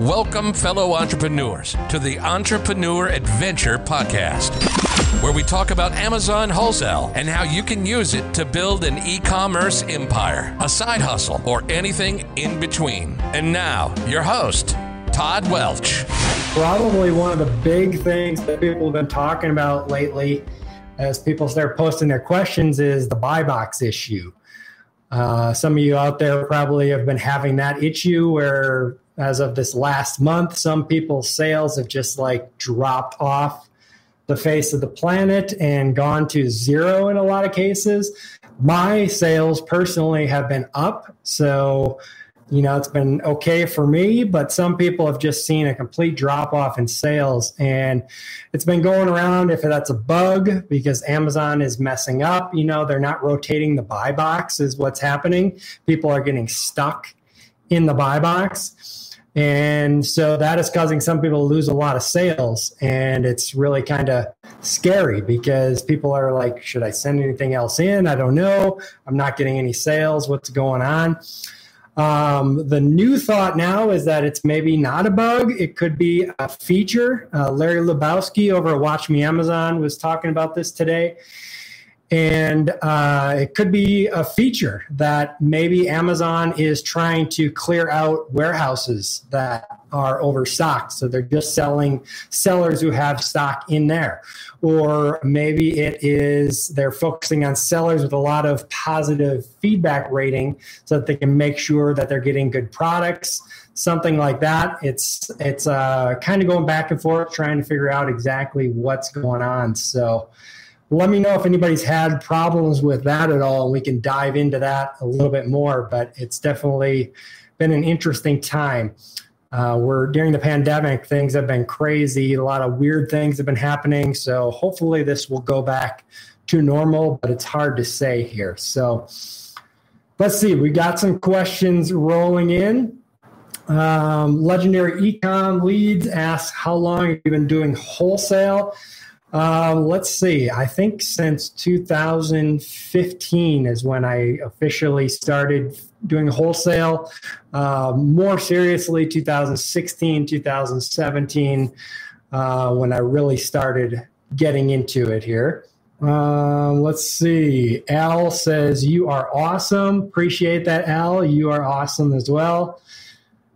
Welcome, fellow entrepreneurs, to the Entrepreneur Adventure Podcast, where we talk about Amazon wholesale and how you can use it to build an e commerce empire, a side hustle, or anything in between. And now, your host, Todd Welch. Probably one of the big things that people have been talking about lately as people start posting their questions is the buy box issue. Uh, some of you out there probably have been having that issue where as of this last month, some people's sales have just like dropped off the face of the planet and gone to zero in a lot of cases. My sales personally have been up. So, you know, it's been okay for me, but some people have just seen a complete drop off in sales. And it's been going around if that's a bug because Amazon is messing up. You know, they're not rotating the buy box, is what's happening. People are getting stuck in the buy box. And so that is causing some people to lose a lot of sales. And it's really kind of scary because people are like, should I send anything else in? I don't know. I'm not getting any sales. What's going on? Um, the new thought now is that it's maybe not a bug. It could be a feature. Uh, Larry Lubarsky over at Watch Me Amazon was talking about this today and uh, it could be a feature that maybe Amazon is trying to clear out warehouses that are overstocked. So they're just selling sellers who have stock in there. Or maybe it is they're focusing on sellers with a lot of positive feedback rating so that they can make sure that they're getting good products. Something like that. It's it's uh, kind of going back and forth, trying to figure out exactly what's going on. So let me know if anybody's had problems with that at all. And we can dive into that a little bit more, but it's definitely been an interesting time. Uh, we're during the pandemic, things have been crazy. A lot of weird things have been happening. So hopefully this will go back to normal, but it's hard to say here. So let's see. We got some questions rolling in. Um, Legendary Ecom Leads asks, How long have you been doing wholesale? Um, let's see. I think since 2015 is when I officially started doing wholesale. Uh, more seriously, 2016, 2017, uh, when I really started getting into it here. Uh, let's see. Al says, You are awesome. Appreciate that, Al. You are awesome as well.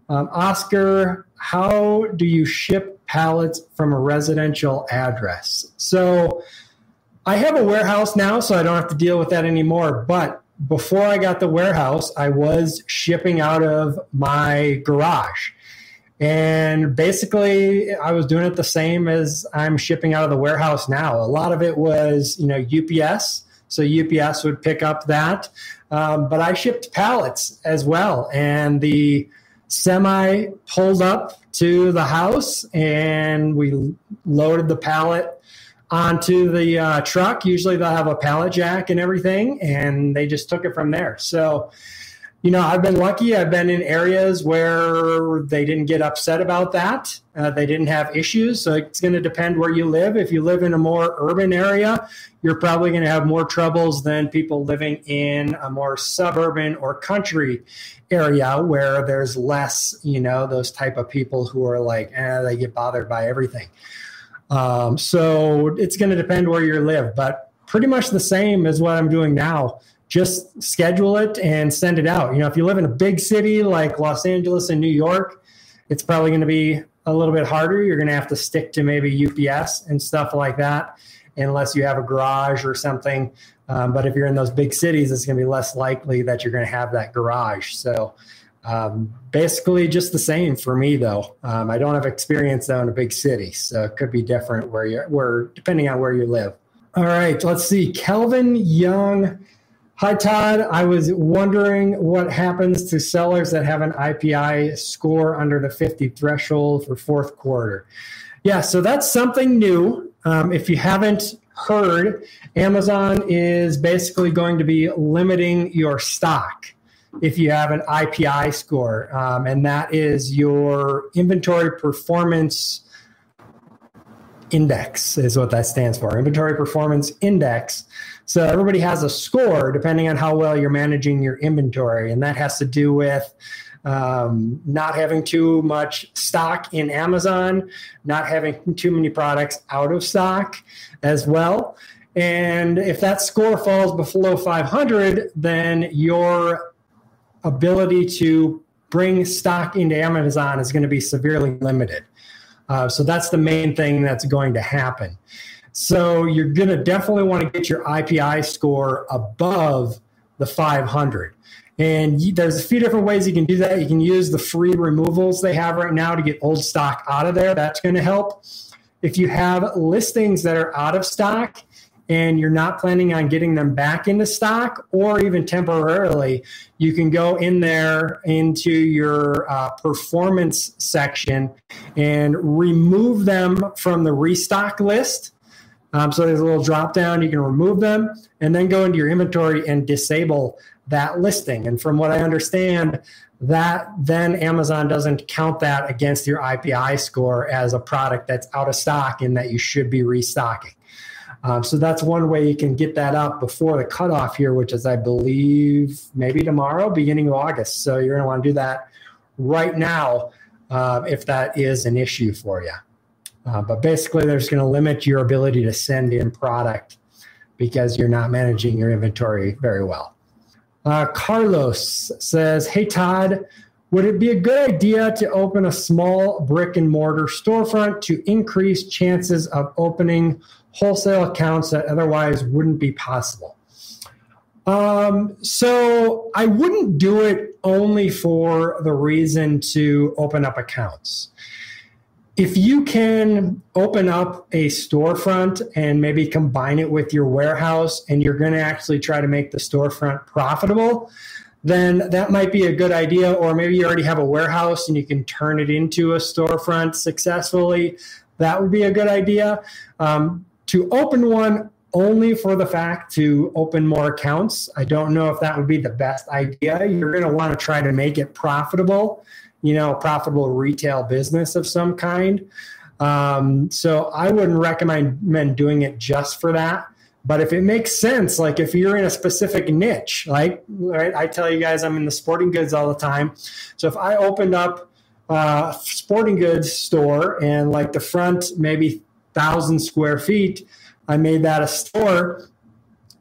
Um, Oscar, how do you ship pallets from a residential address. So I have a warehouse now, so I don't have to deal with that anymore. But before I got the warehouse, I was shipping out of my garage. And basically, I was doing it the same as I'm shipping out of the warehouse now. A lot of it was, you know, UPS. So UPS would pick up that. Um, but I shipped pallets as well. And the semi pulled up to the house and we loaded the pallet onto the uh, truck. Usually they'll have a pallet jack and everything, and they just took it from there. So, you know, I've been lucky. I've been in areas where they didn't get upset about that. Uh, they didn't have issues. So it's going to depend where you live. If you live in a more urban area, you're probably going to have more troubles than people living in a more suburban or country area where there's less, you know, those type of people who are like, eh, they get bothered by everything. Um, so it's going to depend where you live, but pretty much the same as what I'm doing now. Just schedule it and send it out. You know, if you live in a big city like Los Angeles and New York, it's probably going to be a little bit harder. You're going to have to stick to maybe UPS and stuff like that, unless you have a garage or something. Um, but if you're in those big cities, it's going to be less likely that you're going to have that garage. So um, basically, just the same for me, though. Um, I don't have experience though in a big city, so it could be different where you're, where depending on where you live. All right, let's see. Kelvin Young. Hi, Todd. I was wondering what happens to sellers that have an IPI score under the 50 threshold for fourth quarter. Yeah, so that's something new. Um, if you haven't heard, Amazon is basically going to be limiting your stock if you have an IPI score, um, and that is your inventory performance index, is what that stands for inventory performance index. So everybody has a score depending on how well you're managing your inventory, and that has to do with um, not having too much stock in Amazon, not having too many products out of stock as well. And if that score falls below 500, then your ability to bring stock into Amazon is going to be severely limited. Uh, so that's the main thing that's going to happen. So you're going to definitely want to get your IPI score above the 500. And there's a few different ways you can do that. You can use the free removals they have right now to get old stock out of there. That's going to help. If you have listings that are out of stock, and you're not planning on getting them back into stock or even temporarily, you can go in there into your uh, performance section and remove them from the restock list. Um, so there's a little drop down, you can remove them and then go into your inventory and disable that listing. And from what I understand, that then Amazon doesn't count that against your IPI score as a product that's out of stock and that you should be restocking. Um, so that's one way you can get that up before the cutoff here, which is, I believe, maybe tomorrow, beginning of August. So you're going to want to do that right now uh, if that is an issue for you. Uh, but basically, there's going to limit your ability to send in product because you're not managing your inventory very well. Uh, Carlos says, Hey, Todd, would it be a good idea to open a small brick and mortar storefront to increase chances of opening wholesale accounts that otherwise wouldn't be possible. Um, so I wouldn't do it only for the reason to open up accounts. If you can open up a storefront and maybe combine it with your warehouse and you're going to actually try to make the storefront profitable, then that might be a good idea. Or maybe you already have a warehouse and you can turn it into a storefront successfully. That would be a good idea. Um, to open one only for the fact to open more accounts, I don't know if that would be the best idea. You're going to want to try to make it profitable, you know, profitable retail business of some kind. Um, so I wouldn't recommend doing it just for that. But if it makes sense, like if you're in a specific niche, like right, I tell you guys, I'm in the sporting goods all the time. So if I opened up a sporting goods store and like the front maybe thousand square feet. I made that a store.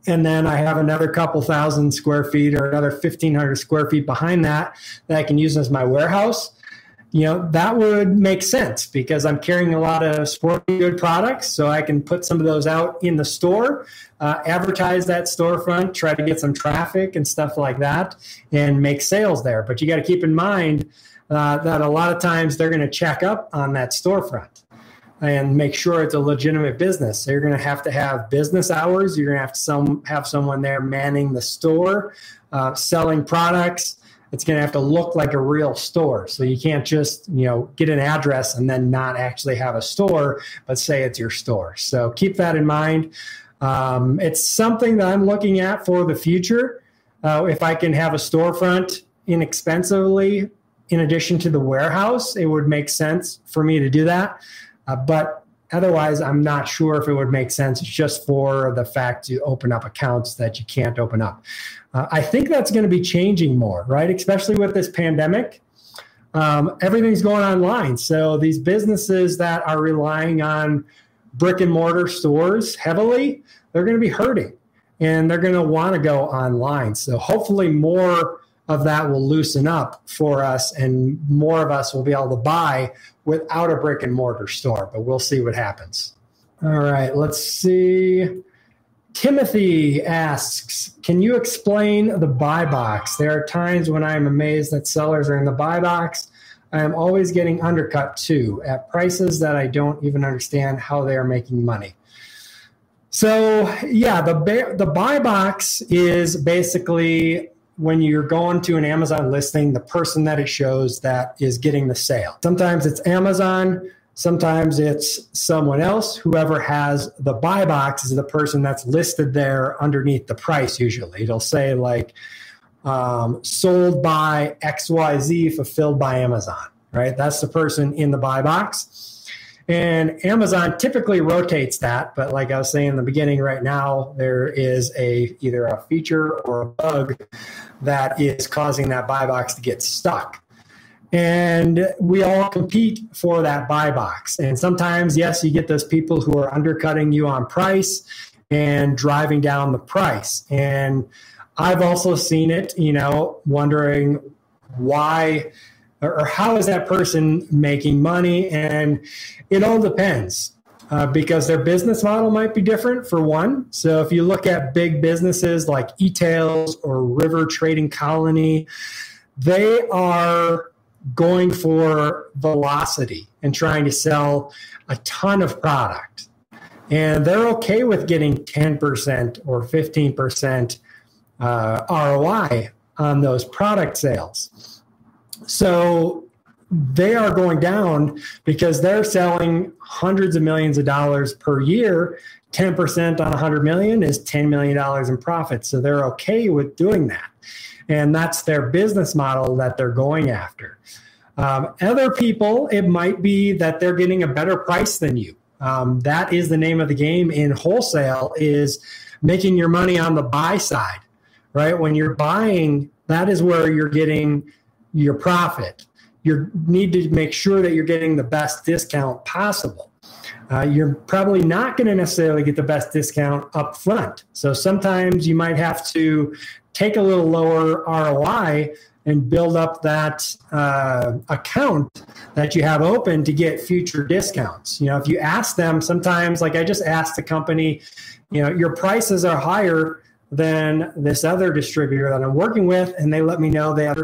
And then I have another couple thousand square feet or another 1,500 square feet behind that that I can use as my warehouse. You know, that would make sense because I'm carrying a lot of sporting good products. So I can put some of those out in the store, uh, advertise that storefront, try to get some traffic and stuff like that, and make sales there. But you got to keep in mind uh, that a lot of times they're going to check up on that storefront and make sure it's a legitimate business. So you're going to have to have business hours. You're going to have to some, have someone there manning the store, uh, selling products. It's going to have to look like a real store. So you can't just you know get an address and then not actually have a store, but say it's your store. So keep that in mind. Um, it's something that I'm looking at for the future. Uh, if I can have a storefront inexpensively in addition to the warehouse, it would make sense for me to do that. Uh, but otherwise, I'm not sure if it would make sense just for the fact to open up accounts that you can't open up. Uh, I think that's going to be changing more, right? Especially with this pandemic. Um, everything's going online. So these businesses that are relying on brick and mortar stores heavily, they're going to be hurting and they're going to want to go online. So hopefully more of that will loosen up for us and more of us will be able to buy without a brick and mortar store, but we'll see what happens. All right, let's see. Timothy asks, can you explain the buy box? There are times when I am amazed that sellers are in the buy box. I am always getting undercut too at prices that I don't even understand how they are making money. So yeah, the the buy box is basically when you're going to an Amazon listing, the person that it shows that is getting the sale. Sometimes it's Amazon, sometimes it's someone else. Whoever has the buy box is the person that's listed there underneath the price, usually. It'll say, like, um, sold by XYZ, fulfilled by Amazon, right? That's the person in the buy box. And Amazon typically rotates that, but like I was saying in the beginning, right now there is a either a feature or a bug that is causing that buy box to get stuck. And we all compete for that buy box. And sometimes, yes, you get those people who are undercutting you on price and driving down the price. And I've also seen it, you know, wondering why or how is that person making money? And it all depends. Uh, because their business model might be different for one. So if you look at big businesses like etailz or River Trading Colony, they are going for velocity and trying to sell a ton of product. And they're okay with getting 10% or 15% uh, ROI on those product sales. So they are going down because they're selling hundreds of millions of dollars per year. 10% on 100 million is $10 million in profit. So they're okay with doing that. And that's their business model that they're going after. Um, other people, it might be that they're getting a better price than you. Um, that is the name of the game in wholesale is making your money on the buy side, right? When you're buying, that is where you're getting your profit. You need to make sure that you're getting the best discount possible. Uh, you're probably not going to necessarily get the best discount up front. So sometimes you might have to take a little lower ROI and build up that uh, account that you have open to get future discounts. You know, if you ask them, sometimes, like I just asked the company, you know, your prices are higher than this other distributor that I'm working with, and they let me know they have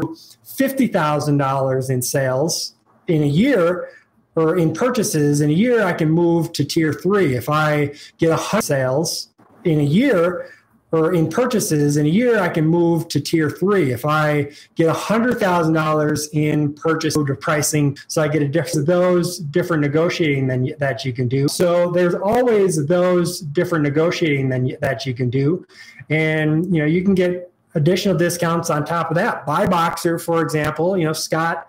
fifty thousand dollars in sales in a year or in purchases in a year. I can move to tier three if I get a hundred sales in a year or in purchases in a year, I can move to tier three. If I get $100,000 in purchase to pricing, so I get a different, those different negotiating than, that you can do. So there's always those different negotiating than, that you can do. And, you know, you can get additional discounts on top of that. Buy Boxer, for example, you know, Scott,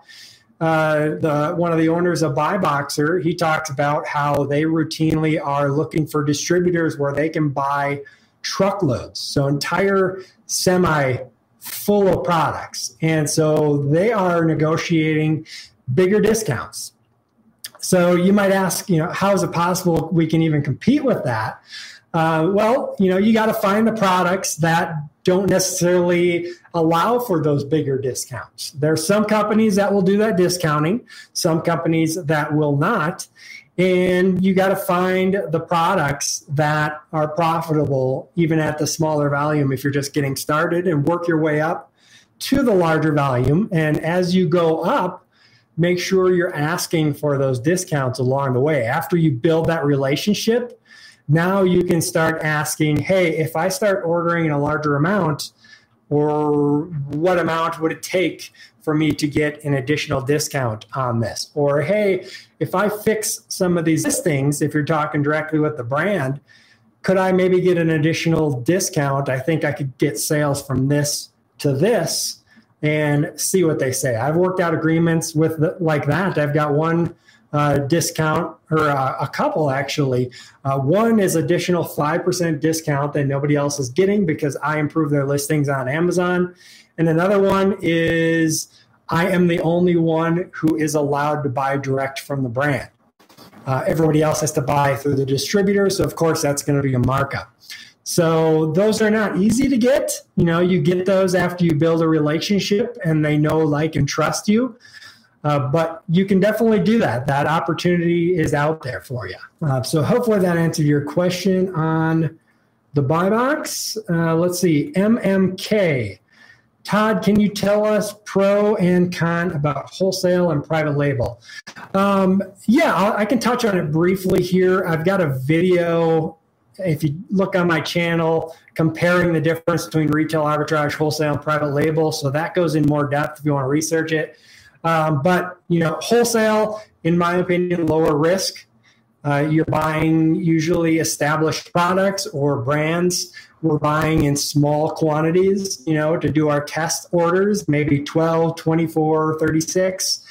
uh, the one of the owners of Buy Boxer, he talks about how they routinely are looking for distributors where they can buy – truckloads, so entire semi full of products. And so they are negotiating bigger discounts. So you might ask, you know, how is it possible we can even compete with that? Uh, well, you know, you got to find the products that don't necessarily allow for those bigger discounts. There are some companies that will do that discounting, some companies that will not. And you got to find the products that are profitable even at the smaller volume if you're just getting started and work your way up to the larger volume. And as you go up make sure you're asking for those discounts along the way. After you build that relationship now you can start asking hey if i start ordering in a larger amount or what amount would it take for me to get an additional discount on this? Or, hey, if I fix some of these things, if you're talking directly with the brand, could I maybe get an additional discount? I think I could get sales from this to this and see what they say. I've worked out agreements with the, like that. I've got one uh, discount or uh, a couple actually. Uh, one is additional 5% discount that nobody else is getting because I improve their listings on Amazon. And another one is I am the only one who is allowed to buy direct from the brand. Uh, everybody else has to buy through the distributor. So, of course, that's going to be a markup. So, those are not easy to get. You know, you get those after you build a relationship and they know, like, and trust you. Uh, but you can definitely do that. That opportunity is out there for you. Uh, so, hopefully, that answered your question on the buy box. Uh, let's see, MMK. Todd, can you tell us pro and con about wholesale and private label? Um, yeah, I can touch on it briefly here. I've got a video. If you look on my channel, comparing the difference between retail arbitrage, wholesale, and private label. So that goes in more depth if you want to research it. Um, but you know, wholesale, in my opinion, lower risk. Uh, you're buying usually established products or brands we're buying in small quantities, you know, to do our test orders, maybe 12, 24, 36.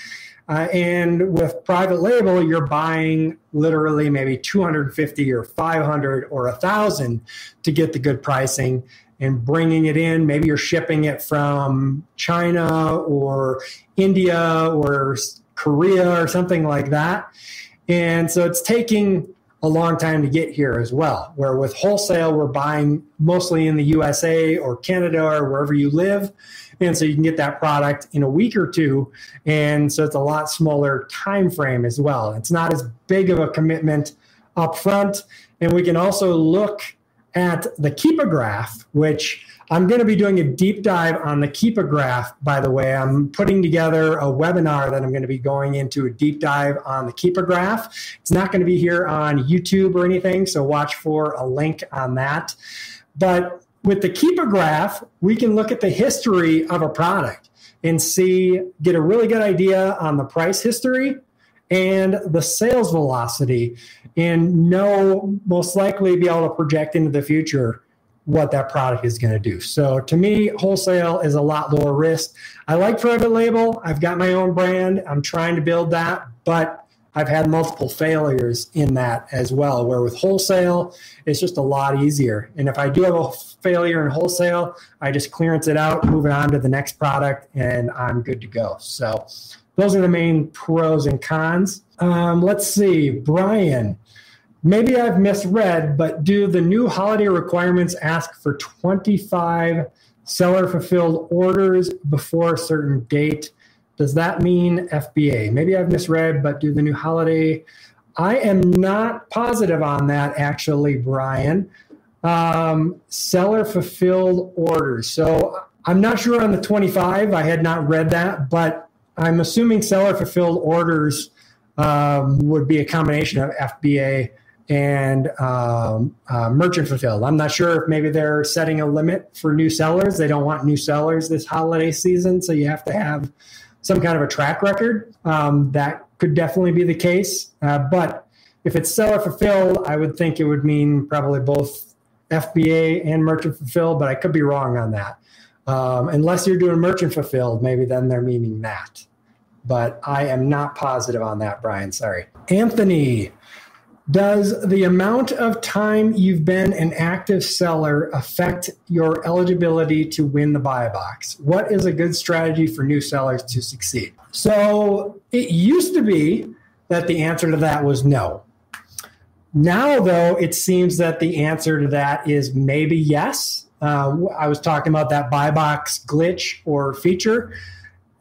Uh, and with private label, you're buying literally maybe 250 or 500 or 1,000 to get the good pricing. And bringing it in. Maybe you're shipping it from China or India or Korea or something like that. And so it's taking a long time to get here as well. Where with wholesale, we're buying mostly in the USA or Canada or wherever you live. And so you can get that product in a week or two. And so it's a lot smaller time frame as well. It's not as big of a commitment up front. And we can also look at the Keepa graph, which I'm going to be doing a deep dive on the Keepa graph, by the way. I'm putting together a webinar that I'm going to be going into a deep dive on the Keepa graph. It's not going to be here on YouTube or anything, so watch for a link on that. But with the Keepa graph, we can look at the history of a product and see, get a really good idea on the price history and the sales velocity and know most likely be able to project into the future what that product is going to do. So to me, wholesale is a lot lower risk. I like private label. I've got my own brand. I'm trying to build that, but I've had multiple failures in that as well. Where with wholesale, it's just a lot easier. And if I do have a failure in wholesale, I just clearance it out, move it on to the next product, and I'm good to go. So those are the main pros and cons. Um, let's see, Brian. Maybe I've misread, but do the new holiday requirements ask for 25 seller fulfilled orders before a certain date? Does that mean FBA? Maybe I've misread, but do the new holiday? I am not positive on that, actually, Brian. Um, seller fulfilled orders. So I'm not sure on the 25. I had not read that, but I'm assuming seller fulfilled orders um, would be a combination of FBA and um, uh, merchant fulfilled. I'm not sure if maybe they're setting a limit for new sellers. They don't want new sellers this holiday season, so you have to have some kind of a track record. Um, that could definitely be the case. Uh, but if it's seller fulfilled, I would think it would mean probably both FBA and merchant fulfilled, but I could be wrong on that. Um, unless you're doing merchant fulfilled, maybe then they're meaning that. But I am not positive on that, Brian. Sorry. Anthony, does the amount of time you've been an active seller affect your eligibility to win the buy box? What is a good strategy for new sellers to succeed? So it used to be that the answer to that was no. Now, though, it seems that the answer to that is maybe yes. Uh, I was talking about that buy box glitch or feature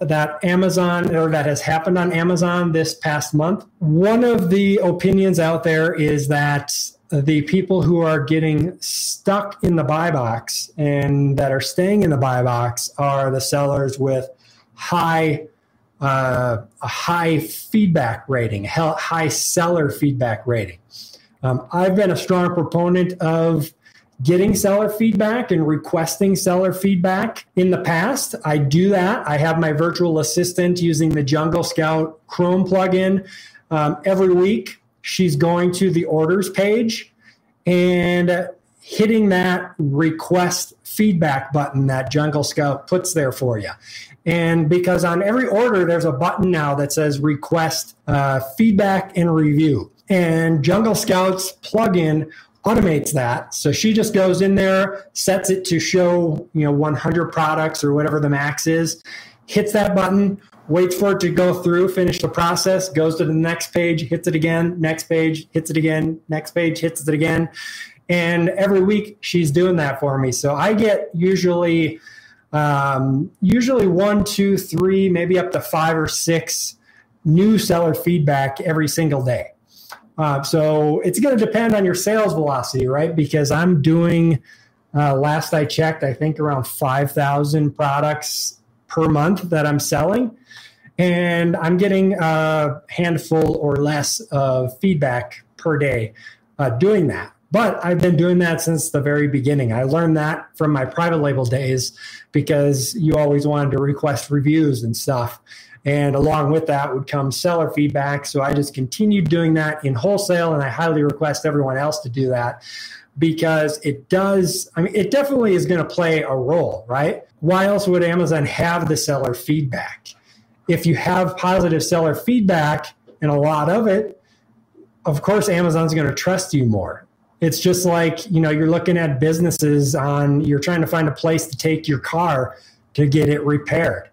that Amazon or that has happened on Amazon this past month. One of the opinions out there is that the people who are getting stuck in the buy box and that are staying in the buy box are the sellers with high uh, a high feedback rating, high seller feedback rating. Um, I've been a strong proponent of getting seller feedback and requesting seller feedback in the past. I do that. I have my virtual assistant using the Jungle Scout Chrome plugin. Um, every week, she's going to the orders page and hitting that request feedback button that Jungle Scout puts there for you. And because on every order, there's a button now that says request uh, feedback and review. And Jungle Scout's plugin automates that. So she just goes in there, sets it to show, you know, 100 products or whatever the max is, hits that button, waits for it to go through, finish the process, goes to the next page, hits it again, next page, hits it again, next page, hits it again. And every week she's doing that for me. So I get usually um, usually one, two, three, maybe up to five or six new seller feedback every single day. Uh, so it's going to depend on your sales velocity, right? Because I'm doing, uh, last I checked, I think around 5,000 products per month that I'm selling. And I'm getting a handful or less of feedback per day uh, doing that. But I've been doing that since the very beginning. I learned that from my private label days because you always wanted to request reviews and stuff. And along with that would come seller feedback. So I just continued doing that in wholesale, and I highly request everyone else to do that because it does, I mean, it definitely is going to play a role, right? Why else would Amazon have the seller feedback? If you have positive seller feedback and a lot of it, of course, Amazon's going to trust you more. It's just like, you know, you're looking at businesses on, you're trying to find a place to take your car to get it repaired.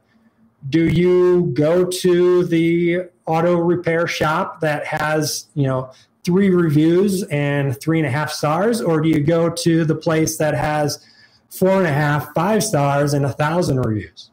Do you go to the auto repair shop that has, you know, three reviews and three and a half stars? Or do you go to the place that has four and a half, five stars and a thousand reviews?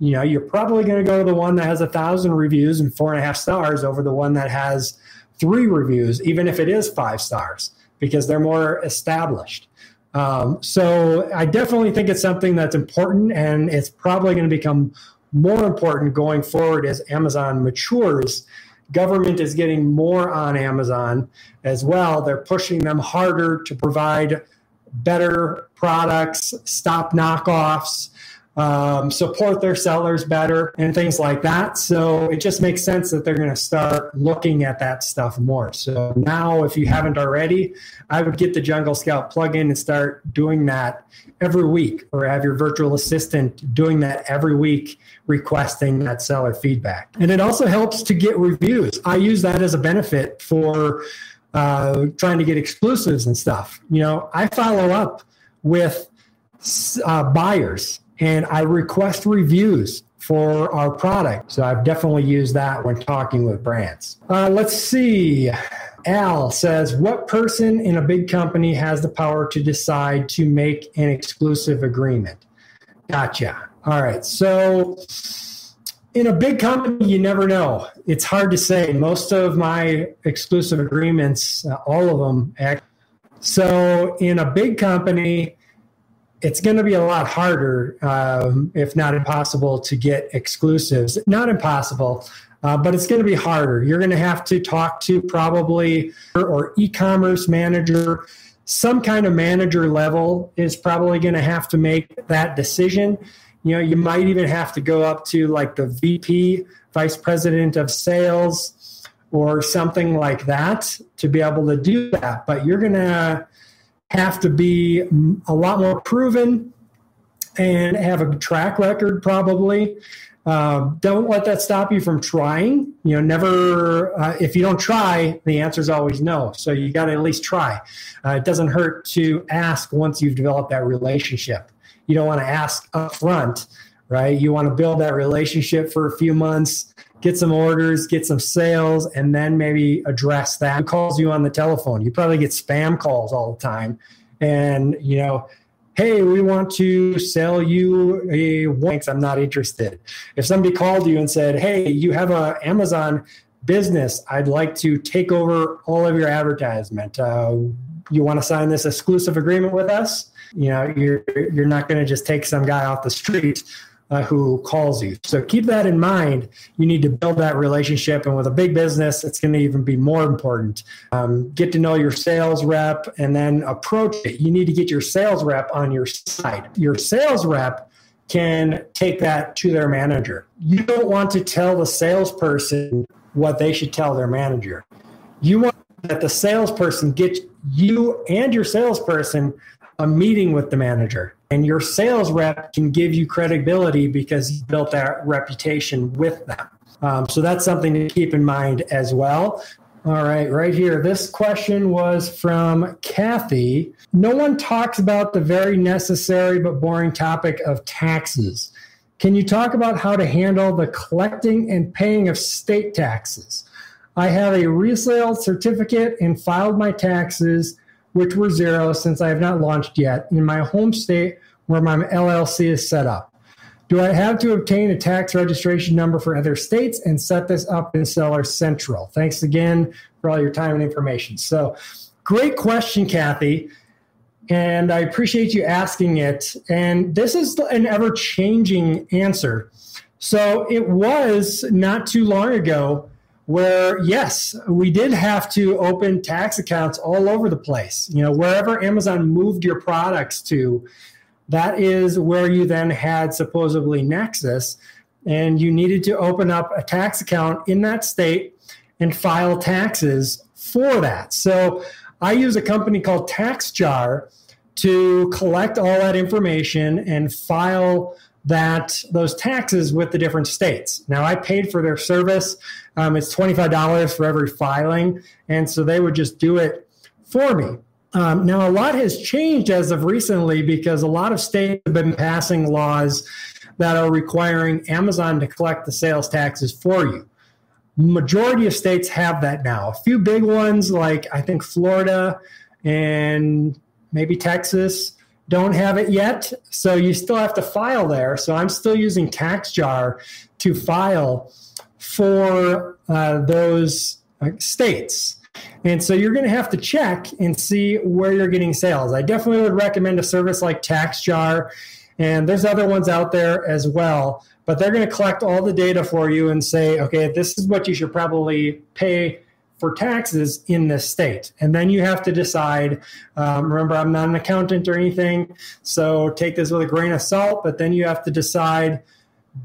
You know, you're probably going to go to the one that has a thousand reviews and four and a half stars over the one that has three reviews, even if it is five stars because they're more established. Um, so I definitely think it's something that's important, and it's probably going to become more important going forward as Amazon matures. Government is getting more on Amazon as well. They're pushing them harder to provide better products, stop knockoffs, um, support their sellers better and things like that. So it just makes sense that they're going to start looking at that stuff more. So now, if you haven't already, I would get the Jungle Scout plugin and start doing that every week, or have your virtual assistant doing that every week, requesting that seller feedback. And it also helps to get reviews. I use that as a benefit for uh, trying to get exclusives and stuff. You know, I follow up with uh, buyers and I request reviews for our product. So I've definitely used that when talking with brands. Uh, let's see. Al says, What person in a big company has the power to decide to make an exclusive agreement? Gotcha. All right. So in a big company, you never know. It's hard to say. Most of my exclusive agreements, uh, all of them, act. So in a big company, it's going to be a lot harder, um, if not impossible, to get exclusives. Not impossible, uh, but it's going to be harder. You're going to have to talk to probably or e-commerce manager, some kind of manager level is probably going to have to make that decision. You know, you might even have to go up to like the VP, vice president of sales, or something like that to be able to do that. But you're going to have to be a lot more proven and have a track record probably. Uh, don't let that stop you from trying. You know never uh, if you don't try the answer is always no. So you got to at least try. Uh, it doesn't hurt to ask once you've developed that relationship. You don't want to ask up front right? You want to build that relationship for a few months get some orders, get some sales, and then maybe address that. Who calls you on the telephone? You probably get spam calls all the time. And, you know, hey, we want to sell you a wanks. I'm not interested. If somebody called you and said, hey, you have a Amazon business, I'd like to take over all of your advertisement. Uh, you want to sign this exclusive agreement with us? You know, you're you're not going to just take some guy off the street uh, who calls you. So keep that in mind. You need to build that relationship. And with a big business, it's going to even be more important. Um, get to know your sales rep and then approach it. You need to get your sales rep on your side. Your sales rep can take that to their manager. You don't want to tell the salesperson what they should tell their manager. You want that the salesperson get you and your salesperson a meeting with the manager and your sales rep can give you credibility because you built that reputation with them. Um, so that's something to keep in mind as well. All right, right here. This question was from Kathy. No one talks about the very necessary but boring topic of taxes. Can you talk about how to handle the collecting and paying of state taxes? I have a resale certificate and filed my taxes which were zero since I have not launched yet, in my home state where my LLC is set up. Do I have to obtain a tax registration number for other states and set this up in Seller Central? Thanks again for all your time and information. So, great question, Kathy. And I appreciate you asking it. And this is an ever changing answer. So, it was not too long ago where yes, we did have to open tax accounts all over the place. You know, wherever Amazon moved your products to, that is where you then had supposedly Nexus, and you needed to open up a tax account in that state and file taxes for that. So I use a company called TaxJar to collect all that information and file that those taxes with the different states. Now, I paid for their service. Um, it's $25 for every filing. And so they would just do it for me. Um, now, a lot has changed as of recently because a lot of states have been passing laws that are requiring Amazon to collect the sales taxes for you. Majority of states have that now. A few big ones, like I think Florida and maybe Texas, don't have it yet. So you still have to file there. So I'm still using TaxJar to file for uh, those uh, states. And so you're going to have to check and see where you're getting sales. I definitely would recommend a service like TaxJar, and there's other ones out there as well. But they're going to collect all the data for you and say, okay, this is what you should probably pay for taxes in this state. And then you have to decide. Um, remember, I'm not an accountant or anything, so take this with a grain of salt. But then you have to decide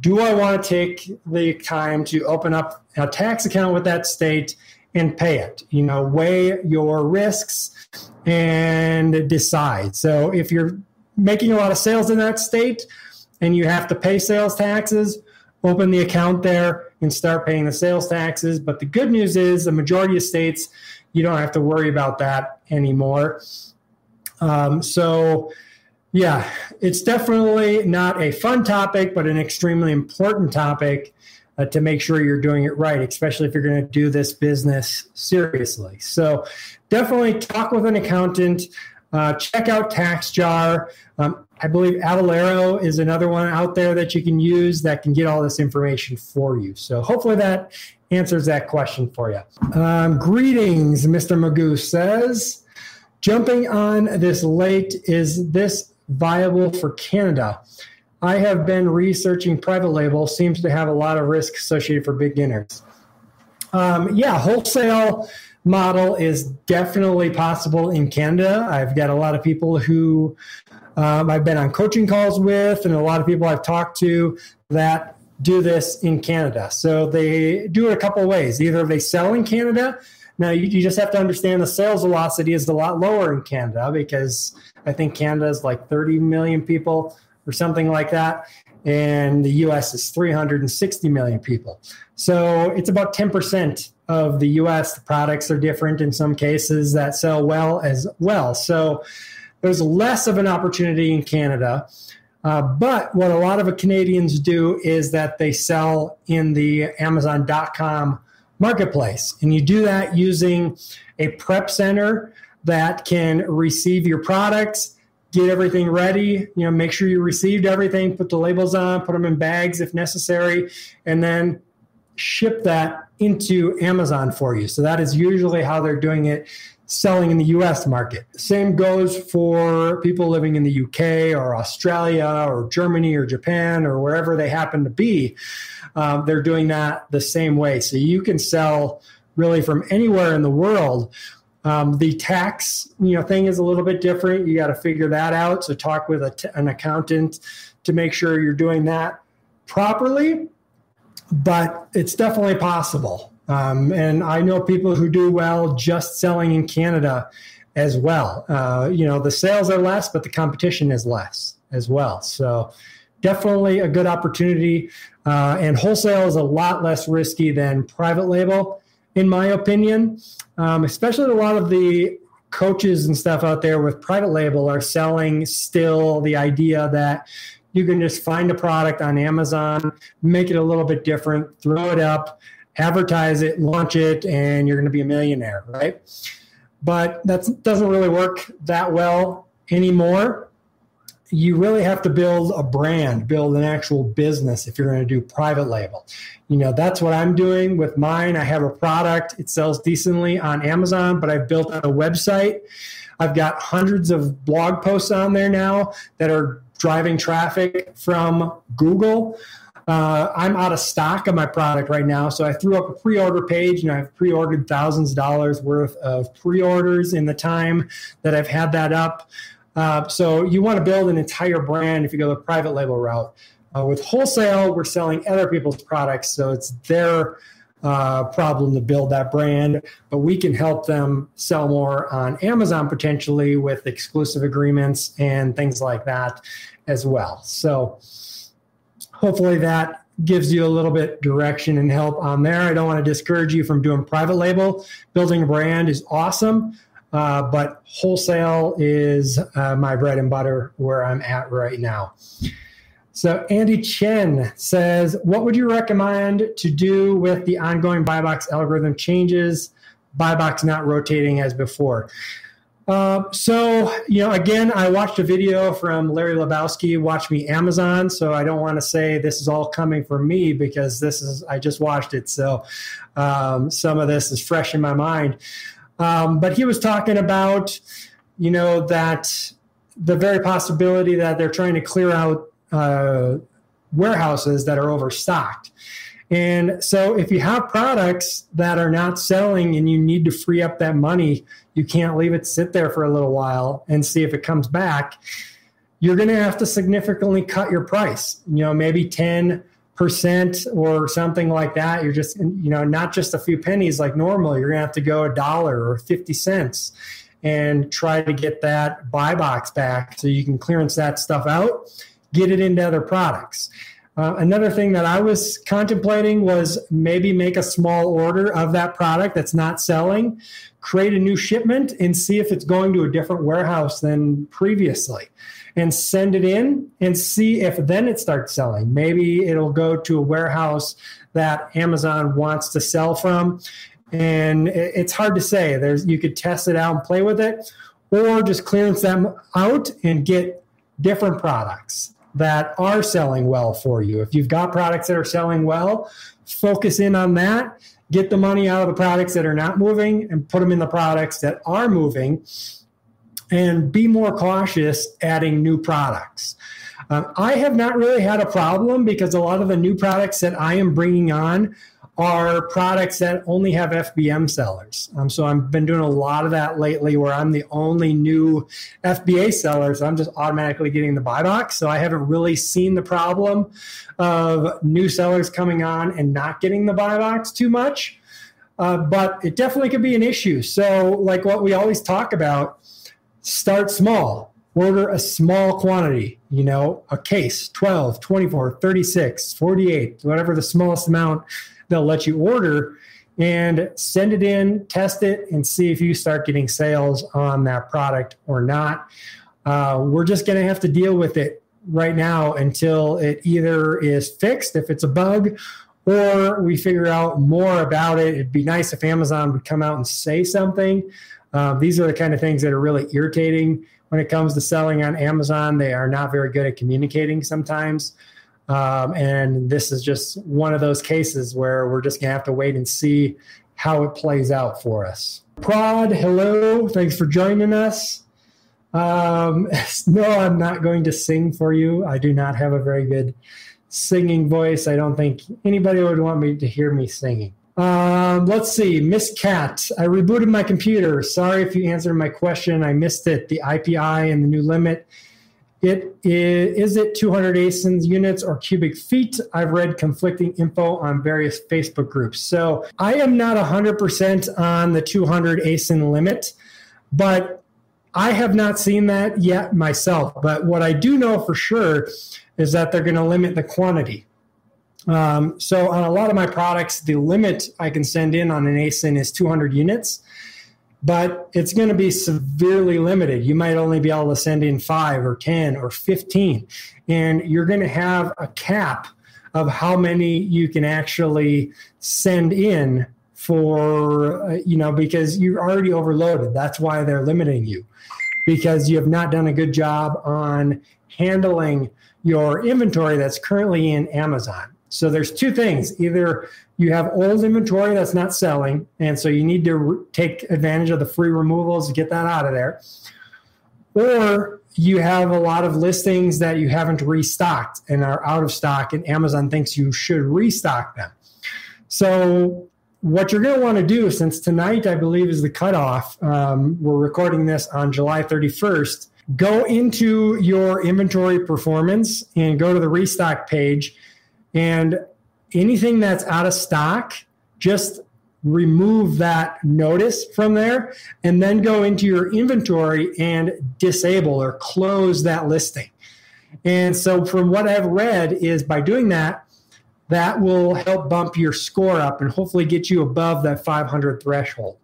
do I want to take the time to open up a tax account with that state and pay it? You know, weigh your risks and decide. So if you're making a lot of sales in that state and you have to pay sales taxes, open the account there and start paying the sales taxes. But the good news is the majority of states, you don't have to worry about that anymore. Um, so, yeah, it's definitely not a fun topic, but an extremely important topic uh, to make sure you're doing it right, especially if you're going to do this business seriously. So, definitely talk with an accountant. Uh, check out TaxJar. Um, I believe Avalara is another one out there that you can use that can get all this information for you. So hopefully that answers that question for you. Um, greetings, Mr. Magoo says. Jumping on this late, is this viable for Canada? I have been researching private label, seems to have a lot of risk associated for beginners. Um, yeah, wholesale model is definitely possible in Canada. I've got a lot of people who um, I've been on coaching calls with, and a lot of people I've talked to that do this in Canada. So they do it a couple ways. Either they sell in Canada. Now you, you just have to understand the sales velocity is a lot lower in Canada because I think Canada is like 30 million people or something like that and the US is 360 million people. So it's about 10% of the US. The products are different in some cases that sell well as well. So there's less of an opportunity in Canada. Uh, but what a lot of Canadians do is that they sell in the Amazon.com marketplace. And you do that using a prep center that can receive your products get everything ready you know make sure you received everything put the labels on put them in bags if necessary and then ship that into amazon for you. So that is usually how they're doing it selling in the us market. Same goes for people living in the uk or australia or germany or japan or wherever they happen to be. Um, they're doing that the same way. So you can sell really from anywhere in the world um, the tax, you know, thing is a little bit different. You got to figure that out. So talk with t- an accountant to make sure you're doing that properly. But it's definitely possible. Um, and I know people who do well just selling in Canada as well. Uh, you know, the sales are less, but the competition is less as well. So definitely a good opportunity. Uh, and wholesale is a lot less risky than private label, in my opinion um, especially a lot of the coaches and stuff out there with private label are selling still the idea that you can just find a product on Amazon, make it a little bit different, throw it up, advertise it, launch it, and you're going to be a millionaire, right? But that doesn't really work that well anymore you really have to build a brand, build an actual business if you're going to do private label. You know, that's what I'm doing with mine. I have a product, it sells decently on Amazon, but I've built a website. I've got hundreds of blog posts on there now that are driving traffic from Google. Uh, I'm out of stock of my product right now, so I threw up a pre-order page, and I've pre-ordered thousands of dollars worth of pre-orders in the time that I've had that up. Uh, so you want to build an entire brand if you go the private label route. Uh, with wholesale, we're selling other people's products, so it's their uh, problem to build that brand. But we can help them sell more on Amazon potentially with exclusive agreements and things like that as well. So hopefully that gives you a little bit direction and help on there. I don't want to discourage you from doing private label. Building a brand is awesome. Uh, but wholesale is uh, my bread and butter where I'm at right now. So Andy Chen says, what would you recommend to do with the ongoing buy box algorithm changes, buy box not rotating as before? Uh, so, you know, again, I watched a video from Larry Lubarsky, Watch Me Amazon. So I don't want to say this is all coming from me because this is, I just watched it. So um, some of this is fresh in my mind. Um, but he was talking about, you know, that the very possibility that they're trying to clear out uh, warehouses that are overstocked. And so if you have products that are not selling and you need to free up that money, you can't leave it sit there for a little while and see if it comes back. You're going to have to significantly cut your price, you know, maybe 10 percent or something like that you're just you know not just a few pennies like normal you're going to have to go a dollar or 50 cents and try to get that buy box back so you can clearance that stuff out get it into other products. Uh, another thing that I was contemplating was maybe make a small order of that product that's not selling, create a new shipment, and see if it's going to a different warehouse than previously, and send it in and see if then it starts selling. Maybe it'll go to a warehouse that Amazon wants to sell from, and it's hard to say. There's you could test it out and play with it, or just clearance them out and get different products that are selling well for you. If you've got products that are selling well, focus in on that. Get the money out of the products that are not moving and put them in the products that are moving. And be more cautious adding new products. Um, I have not really had a problem because a lot of the new products that I am bringing on are products that only have FBM sellers. Um, so I've been doing a lot of that lately where I'm the only new FBA seller. So I'm just automatically getting the buy box. So I haven't really seen the problem of new sellers coming on and not getting the buy box too much. Uh, but it definitely could be an issue. So, like what we always talk about, start small order a small quantity, you know, a case, 12, 24, 36, 48, whatever the smallest amount they'll let you order and send it in, test it, and see if you start getting sales on that product or not. Uh, we're just going to have to deal with it right now until it either is fixed, if it's a bug, or we figure out more about it. It'd be nice if Amazon would come out and say something. Uh, these are the kind of things that are really irritating when it comes to selling on Amazon. They are not very good at communicating sometimes. Um, and this is just one of those cases where we're just going to have to wait and see how it plays out for us. Prod, hello. Thanks for joining us. Um, no, I'm not going to sing for you. I do not have a very good singing voice. I don't think anybody would want me to hear me singing. Um, let's see, Miss Cat. I rebooted my computer. Sorry if you answered my question. I missed it. The IPI and the new limit it is, is it 200 ASIN units or cubic feet? I've read conflicting info on various Facebook groups. So I am not 100% on the 200 ASIN limit, but I have not seen that yet myself. But what I do know for sure is that they're going to limit the quantity. Um, so on a lot of my products, the limit I can send in on an ASIN is 200 units but it's going to be severely limited. You might only be able to send in five or 10 or 15, and you're going to have a cap of how many you can actually send in for, uh, you know, because you're already overloaded. That's why they're limiting you because you have not done a good job on handling your inventory that's currently in Amazon. So there's two things. Either you have old inventory that's not selling, and so you need to re- take advantage of the free removals to get that out of there. Or you have a lot of listings that you haven't restocked and are out of stock, and Amazon thinks you should restock them. So what you're going to want to do, since tonight I believe is the cutoff, um, we're recording this on July 31st. Go into your inventory performance and go to the restock page and anything that's out of stock, just remove that notice from there and then go into your inventory and disable or close that listing. And so from what I've read is by doing that, that will help bump your score up and hopefully get you above that 500 threshold.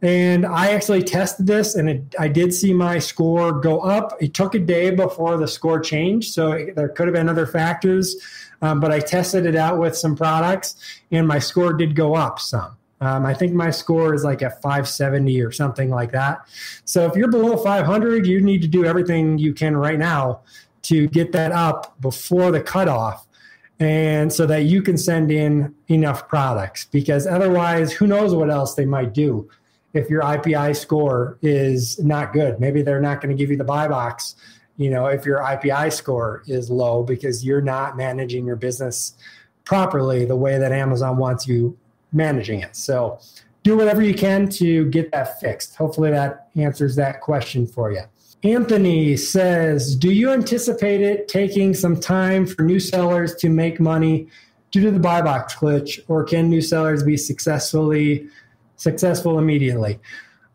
And I actually tested this and it, I did see my score go up. It took a day before the score changed. So it, there could have been other factors, um, but I tested it out with some products and my score did go up some. Um, I think my score is like a 570 or something like that. So if you're below 500, you need to do everything you can right now to get that up before the cutoff and so that you can send in enough products because otherwise who knows what else they might do if your ipi score is not good maybe they're not going to give you the buy box you know if your ipi score is low because you're not managing your business properly the way that amazon wants you managing it. So do whatever you can to get that fixed. Hopefully that answers that question for you. Anthony says, Do you anticipate it taking some time for new sellers to make money due to the buy box glitch, or can new sellers be successfully successful immediately?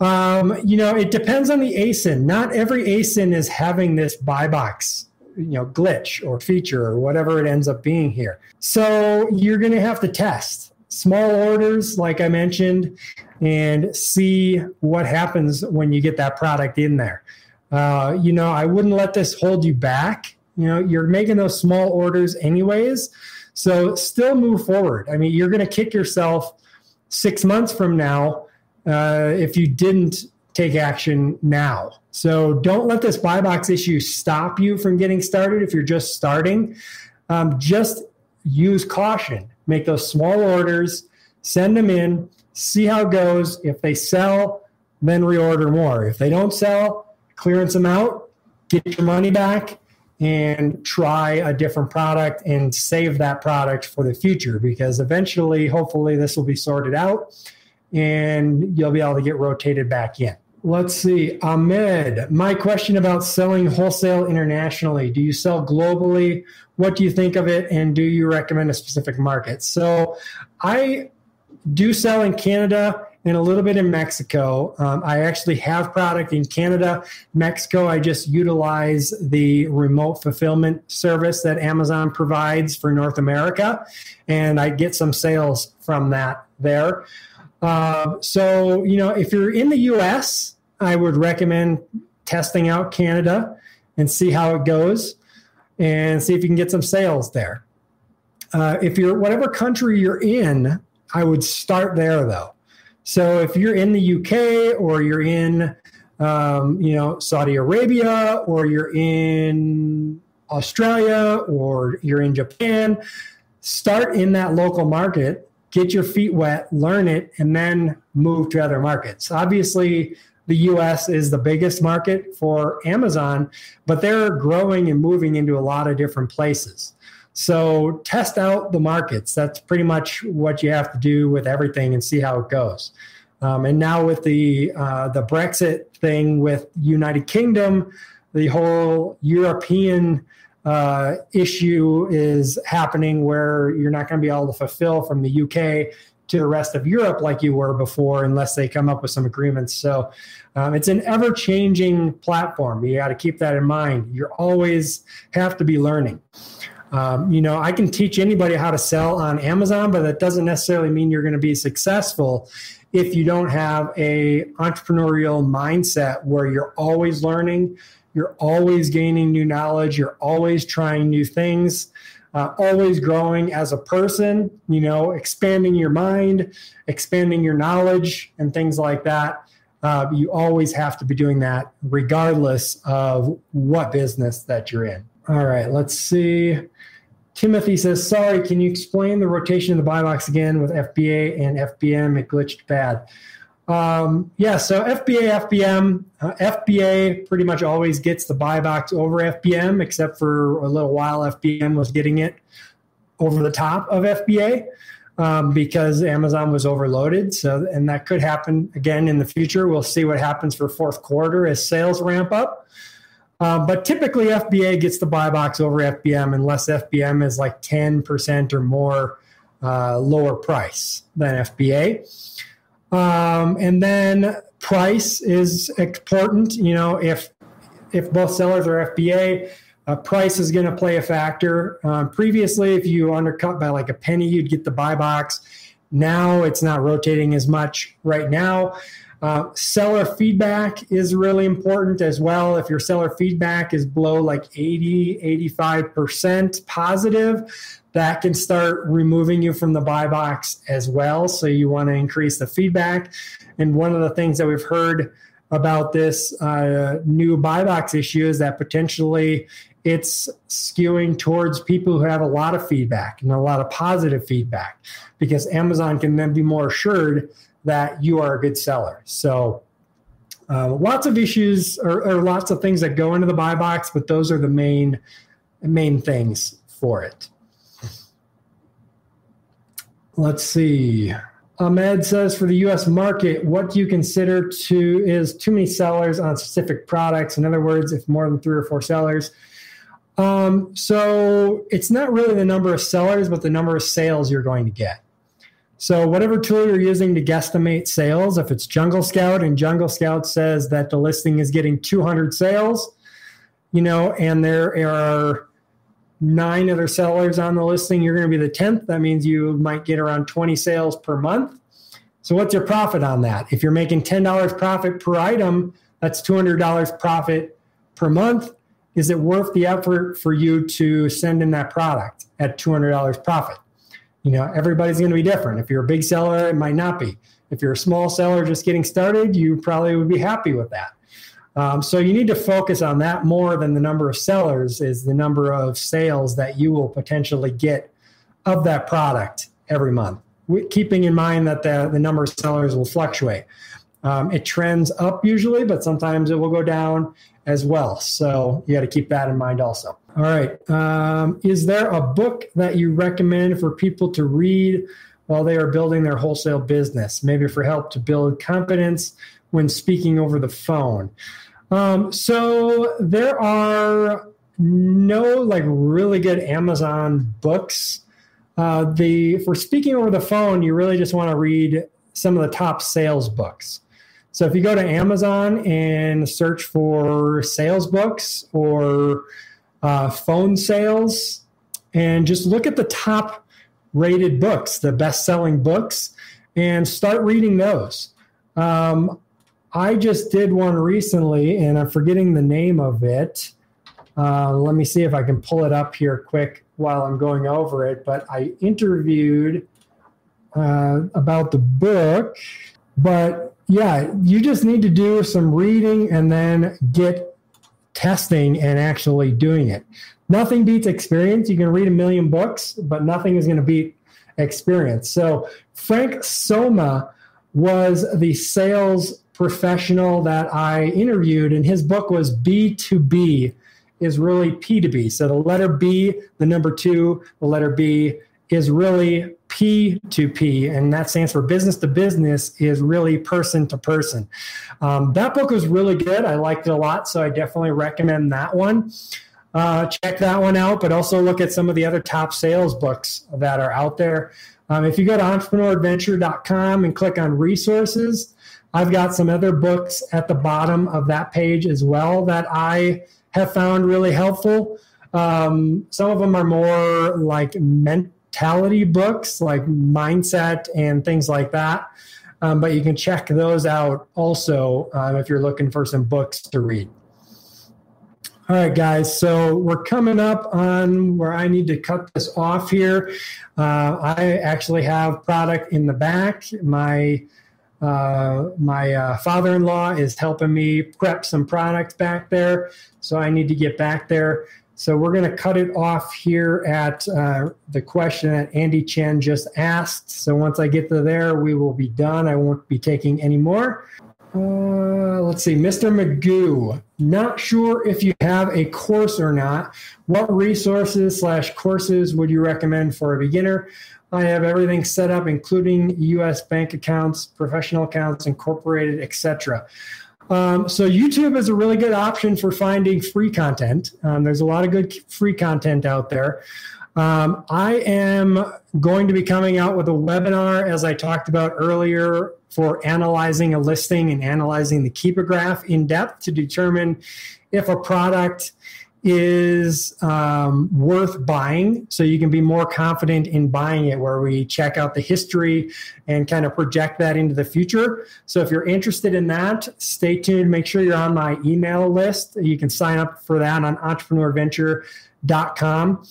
Um, you know, it depends on the ASIN. Not every ASIN is having this buy box, you know, glitch or feature or whatever it ends up being here. So you're going to have to test small orders, like I mentioned, and see what happens when you get that product in there. Uh, you know, I wouldn't let this hold you back. You know, you're making those small orders anyways. So still move forward. I mean, you're going to kick yourself six months from now uh, if you didn't take action now. So don't let this buy box issue stop you from getting started if you're just starting. Um, just use caution. Make those small orders, send them in, see how it goes. If they sell, then reorder more. If they don't sell, clearance them out, get your money back, and try a different product and save that product for the future because eventually, hopefully, this will be sorted out and you'll be able to get rotated back in. Let's see. Ahmed, my question about selling wholesale internationally. Do you sell globally? What do you think of it? And do you recommend a specific market? So I do sell in Canada and a little bit in Mexico. Um, I actually have product in Canada. Mexico, I just utilize the remote fulfillment service that Amazon provides for North America, and I get some sales from that there. Uh, so, you know, if you're in the US, I would recommend testing out Canada and see how it goes and see if you can get some sales there. Uh, if you're whatever country you're in, I would start there though. So if you're in the UK or you're in, um, you know, Saudi Arabia or you're in Australia or you're in Japan, start in that local market, get your feet wet, learn it, and then move to other markets. Obviously, the US is the biggest market for Amazon, but they're growing and moving into a lot of different places. So test out the markets. That's pretty much what you have to do with everything and see how it goes. Um, and now with the uh, the Brexit thing with United Kingdom, the whole European uh, issue is happening where you're not going to be able to fulfill from the UK to the rest of Europe like you were before, unless they come up with some agreements. So um, it's an ever changing platform. You got to keep that in mind. You always have to be learning. Um, you know, I can teach anybody how to sell on Amazon, but that doesn't necessarily mean you're going to be successful if you don't have a entrepreneurial mindset where you're always learning, you're always gaining new knowledge, you're always trying new things. Uh, always growing as a person, you know, expanding your mind, expanding your knowledge, and things like that. Uh, you always have to be doing that regardless of what business that you're in. All right, let's see. Timothy says, sorry, can you explain the rotation of the buy box again with FBA and FBM? It glitched bad. Um, yeah, so FBA, FBM, uh, FBA pretty much always gets the buy box over FBM, except for a little while FBM was getting it over the top of FBA um, because Amazon was overloaded. So, and that could happen again in the future. We'll see what happens for fourth quarter as sales ramp up. Uh, but typically, FBA gets the buy box over FBM unless FBM is like 10% or more uh, lower price than FBA. Um, and then price is important. You know, if if both sellers are FBA, uh, price is going to play a factor. Um, previously, if you undercut by like a penny, you'd get the buy box. Now it's not rotating as much right now. Uh, seller feedback is really important as well. If your seller feedback is below like 80, 85% positive, that can start removing you from the buy box as well. So you want to increase the feedback. And one of the things that we've heard about this uh, new buy box issue is that potentially it's skewing towards people who have a lot of feedback and a lot of positive feedback because Amazon can then be more assured that you are a good seller. So, uh, lots of issues or, or, lots of things that go into the buy box, but those are the main main things for it. Let's see. Ahmed says for the U.S. market, what do you consider to is too many sellers on specific products? In other words, if more than three or four sellers. Um, so it's not really the number of sellers, but the number of sales you're going to get. So, whatever tool you're using to guesstimate sales, if it's Jungle Scout and Jungle Scout says that the listing is getting 200 sales, you know, and there are nine other sellers on the listing, you're going to be the 10th. That means you might get around 20 sales per month. So, what's your profit on that? If you're making $10 profit per item, that's $200 profit per month. Is it worth the effort for you to send in that product at $200 profit? You know, everybody's going to be different. If you're a big seller, it might not be. If you're a small seller just getting started, you probably would be happy with that. Um, so you need to focus on that more than the number of sellers is the number of sales that you will potentially get of that product every month. Keeping in mind that the, the number of sellers will fluctuate. Um, it trends up usually, but sometimes it will go down as well. So you got to keep that in mind also. All right. Um, is there a book that you recommend for people to read while they are building their wholesale business, maybe for help to build confidence when speaking over the phone? Um, so there are no like really good Amazon books. Uh, the for speaking over the phone, you really just want to read some of the top sales books. So if you go to Amazon and search for sales books or uh, phone sales, and just look at the top rated books, the best selling books, and start reading those. Um, I just did one recently, and I'm forgetting the name of it. Uh, let me see if I can pull it up here quick while I'm going over it. But I interviewed uh, about the book, but yeah, you just need to do some reading and then get testing and actually doing it. Nothing beats experience. You can read a million books, but nothing is going to beat experience. So, Frank Soma was the sales professional that I interviewed, and his book was B2B is really P2P. So, the letter B, the number two, the letter B is really P2P, and that stands for business to business, is really person to person. Um, that book was really good. I liked it a lot, so I definitely recommend that one. Uh, check that one out, but also look at some of the other top sales books that are out there. Um, if you go to entrepreneuradventure.com and click on resources, I've got some other books at the bottom of that page as well that I have found really helpful. Um, some of them are more like mental mentality books like mindset and things like that. Um, but you can check those out also um, if you're looking for some books to read. All right, guys. So we're coming up on where I need to cut this off here. Uh, I actually have product in the back. My uh, my uh, father-in-law is helping me prep some product back there, so I need to get back there. So we're going to cut it off here at uh, the question that Andy Chen just asked. So once I get to there, we will be done. I won't be taking any more. Uh, let's see, Mr. Magoo. Not sure if you have a course or not. What resources slash courses would you recommend for a beginner? I have everything set up, including U.S. bank accounts, professional accounts, incorporated, etc. Um, so YouTube is a really good option for finding free content. Um, there's a lot of good free content out there. Um, I am going to be coming out with a webinar, as I talked about earlier, for analyzing a listing and analyzing the Keepa graph in depth to determine if a product is um, worth buying. So you can be more confident in buying it where we check out the history and kind of project that into the future. So if you're interested in that stay tuned. Make sure you're on my email list. You can sign up for that on entrepreneuradventure.com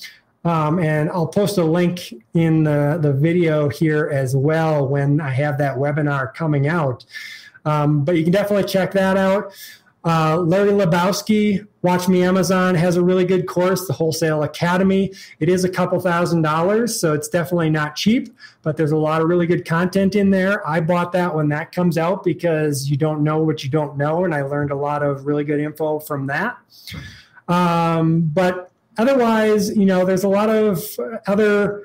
um, and I'll post a link in the, the video here as well when I have that webinar coming out. Um, but you can definitely check that out. Uh, Larry Lubarsky, Watch Me Amazon, has a really good course, the Wholesale Academy. It is a couple thousand dollars, so it's definitely not cheap, but there's a lot of really good content in there. I bought that when that comes out because you don't know what you don't know, and I learned a lot of really good info from that. Um, but otherwise, you know, there's a lot of other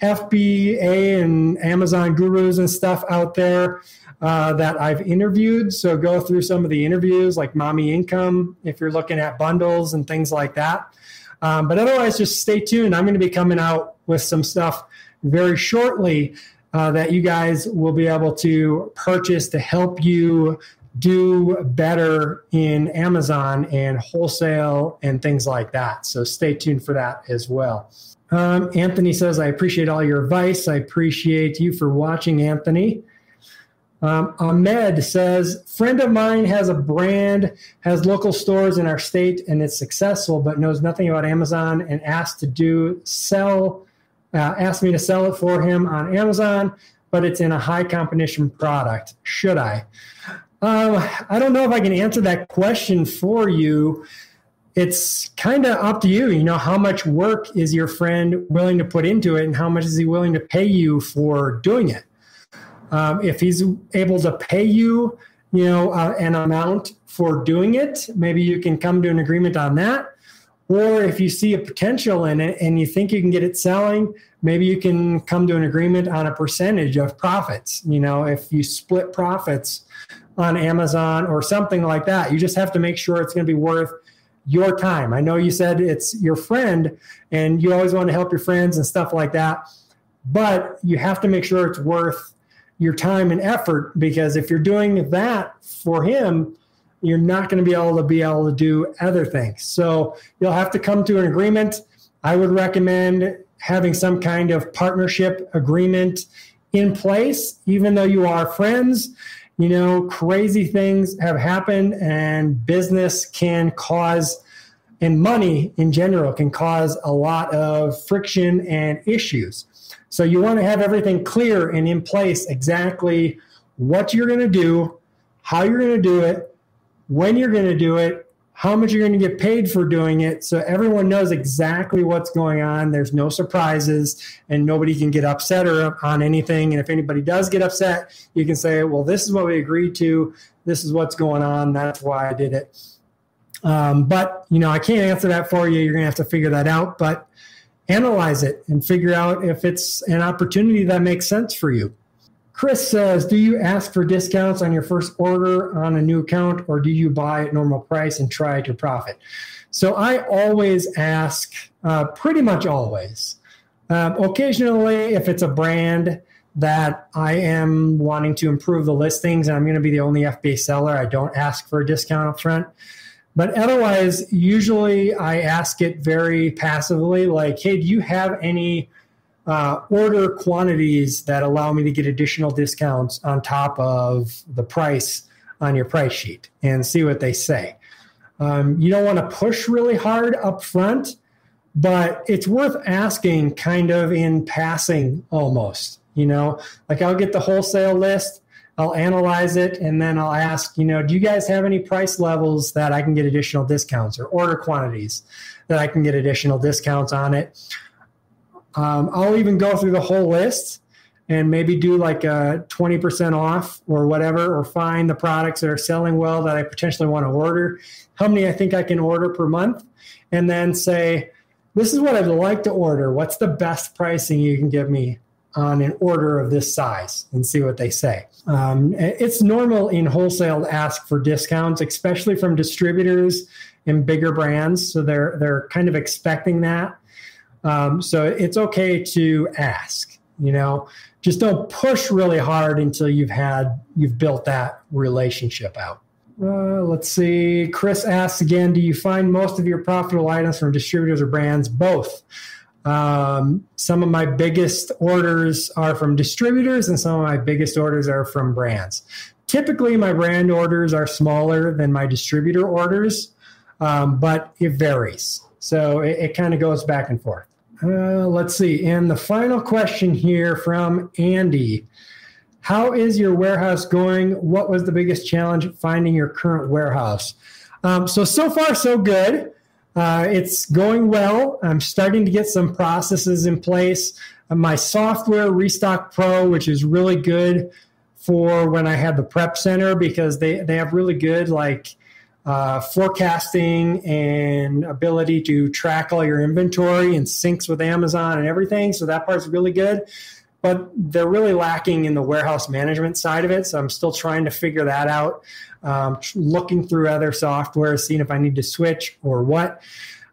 FBA and Amazon gurus and stuff out there uh, that I've interviewed. So go through some of the interviews, like Mommy Income, if you're looking at bundles and things like that. Um, but otherwise, just stay tuned. I'm going to be coming out with some stuff very shortly uh, that you guys will be able to purchase to help you do better in Amazon and wholesale and things like that. So stay tuned for that as well. Um, Anthony says, I appreciate all your advice. I appreciate you for watching, Anthony. Um, Ahmed says, friend of mine has a brand, has local stores in our state, and it's successful, but knows nothing about Amazon and asked to do sell, uh, asked me to sell it for him on Amazon, but it's in a high competition product. Should I? Um, I don't know if I can answer that question for you. It's kind of up to you. You know, how much work is your friend willing to put into it, and how much is he willing to pay you for doing it? Um, if he's able to pay you, you know, uh, an amount for doing it, maybe you can come to an agreement on that. Or if you see a potential in it and you think you can get it selling, maybe you can come to an agreement on a percentage of profits. You know, if you split profits on Amazon or something like that. You just have to make sure it's going to be worth your time. I know you said it's your friend and you always want to help your friends and stuff like that, but you have to make sure it's worth your time and effort because if you're doing that for him, you're not going to be able to be able to do other things. So you'll have to come to an agreement. I would recommend having some kind of partnership agreement in place, even though you are friends you know, crazy things have happened, and business can cause, and money in general can cause a lot of friction and issues. So you want to have everything clear and in place exactly what you're going to do, how you're going to do it, when you're going to do it, how much you're going to get paid for doing it so everyone knows exactly what's going on. There's no surprises and nobody can get upset or on anything. And if anybody does get upset you can say well this is what we agreed to. This is what's going on. That's why i did it. Um, but you know i can't answer that for you. You're going to have to figure that out. But analyze it and figure out if it's an opportunity that makes sense for you Chris says, do you ask for discounts on your first order on a new account or do you buy at normal price and try to profit? So I always ask, uh, pretty much always. Um, occasionally, if it's a brand that I am wanting to improve the listings and I'm going to be the only FBA seller, I don't ask for a discount up front. But otherwise, usually I ask it very passively, like, hey, do you have any uh, order quantities that allow me to get additional discounts on top of the price on your price sheet and see what they say. Um, you don't want to push really hard up front, but it's worth asking kind of in passing almost. You know, like I'll get the wholesale list, I'll analyze it, and then I'll ask, you know, do you guys have any price levels that I can get additional discounts or order quantities that I can get additional discounts on it? Um, I'll even go through the whole list and maybe do like a 20% off or whatever, or find the products that are selling well that I potentially want to order, how many I think I can order per month, and then say, this is what I'd like to order. What's the best pricing you can give me on an order of this size and see what they say. Um, it's normal in wholesale to ask for discounts, especially from distributors and bigger brands. So they're they're kind of expecting that. Um, so it's okay to ask, you know, just don't push really hard until you've had, you've built that relationship out. Uh, let's see. Chris asks again Do you find most of your profitable items from distributors or brands? Both. Um, some of my biggest orders are from distributors, and some of my biggest orders are from brands. Typically, my brand orders are smaller than my distributor orders, um, but it varies. So it, it kind of goes back and forth. Uh, let's see. And the final question here from Andy How is your warehouse going? What was the biggest challenge finding your current warehouse? Um, so, so far, so good. Uh, it's going well. I'm starting to get some processes in place. Uh, my software, Restock Pro, which is really good for when I had the prep center because they, they have really good like uh, forecasting and ability to track all your inventory and syncs with Amazon and everything. So that part's really good. But they're really lacking in the warehouse management side of it. So I'm still trying to figure that out um, looking through other software, seeing if I need to switch or what.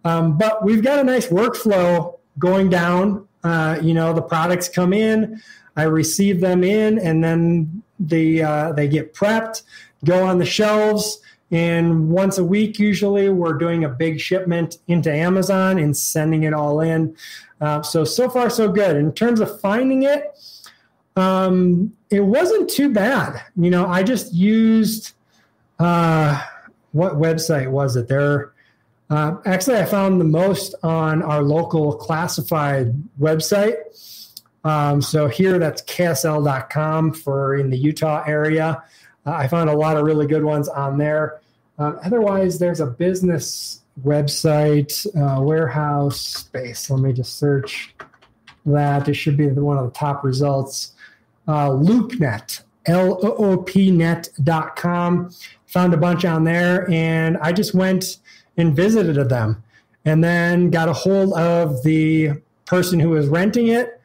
Um, but we've got a nice workflow going down. Uh, you know, the products come in, I receive them in, and then the uh, they get prepped, go on the shelves. And once a week, usually, we're doing a big shipment into Amazon and sending it all in. Uh, so, so far, so good. In terms of finding it, um, it wasn't too bad. You know, I just used uh, what website was it? There, uh, actually, I found the most on our local classified website. Um, so here, that's KSL.com for in the Utah area. Uh, I found a lot of really good ones on there. Uh, otherwise, there's a business website, uh, warehouse space. Let me just search that. It should be one of the top results. Uh, LoopNet, L O O P net.com found a bunch on there, and I just went and visited them, and then got a hold of the person who was renting it,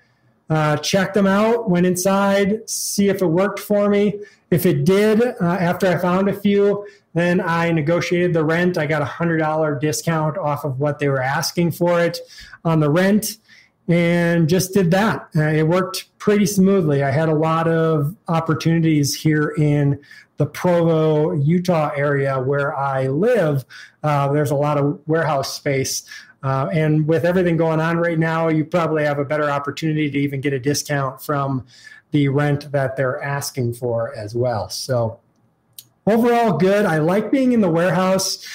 uh, checked them out, went inside, see if it worked for me. If it did, uh, after I found a few, then I negotiated the rent. I got a hundred dollar discount off of what they were asking for it on the rent and just did that. Uh, it worked pretty smoothly. I had a lot of opportunities here in the Provo, Utah area where I live. Uh, there's a lot of warehouse space. Uh, and with everything going on right now, you probably have a better opportunity to even get a discount from the rent that they're asking for as well. So, overall, good. I like being in the warehouse.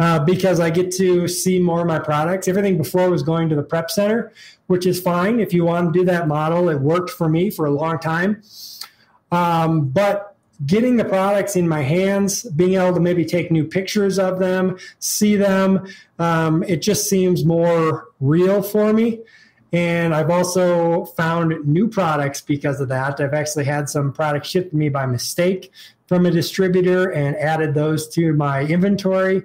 Uh, because I get to see more of my products. Everything before was going to the prep center, which is fine. If you want to do that model, it worked for me for a long time. Um, but getting the products in my hands, being able to maybe take new pictures of them, see them, um, it just seems more real for me. And I've also found new products because of that. I've actually had some products shipped to me by mistake from a distributor and added those to my inventory.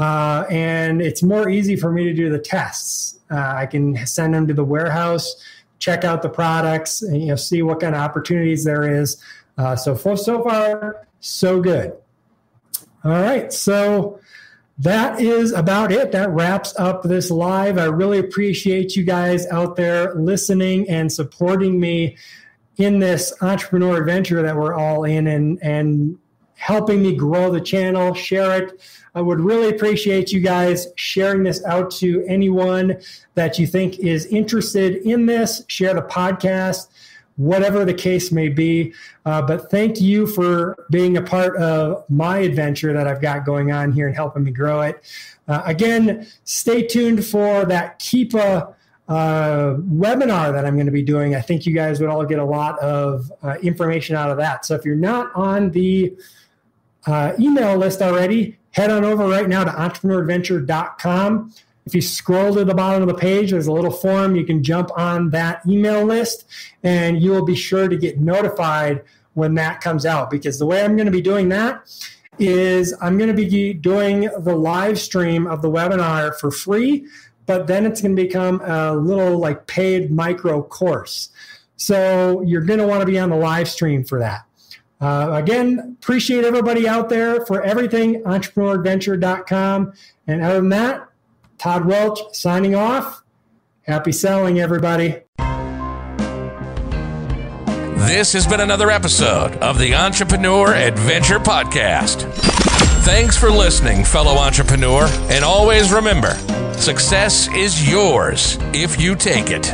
Uh, and it's more easy for me to do the tests. Uh, I can send them to the warehouse, check out the products, and you know see what kind of opportunities there is. Uh, so for, so far, so good. All right, so that is about it. That wraps up this live. I really appreciate you guys out there listening and supporting me in this entrepreneur adventure that we're all in and and helping me grow the channel, share it. I would really appreciate you guys sharing this out to anyone that you think is interested in this. Share the podcast whatever the case may be. Uh, but thank you for being a part of my adventure that I've got going on here and helping me grow it. Uh, again, stay tuned for that Keepa uh, webinar that I'm going to be doing. I think you guys would all get a lot of uh, information out of that. So if you're not on the uh, email list already, head on over right now to entrepreneuradventure.com. If you scroll to the bottom of the page, there's a little form. You can jump on that email list and you will be sure to get notified when that comes out. Because the way I'm going to be doing that is I'm going to be doing the live stream of the webinar for free, but then it's going to become a little like paid micro course. So you're going to want to be on the live stream for that. Uh, again, appreciate everybody out there for everything, entrepreneuradventure.com. And other than that, Todd Welch signing off. Happy selling, everybody. This has been another episode of the Entrepreneur Adventure Podcast. Thanks for listening, fellow entrepreneur. And always remember success is yours if you take it.